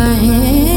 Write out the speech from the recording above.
I. head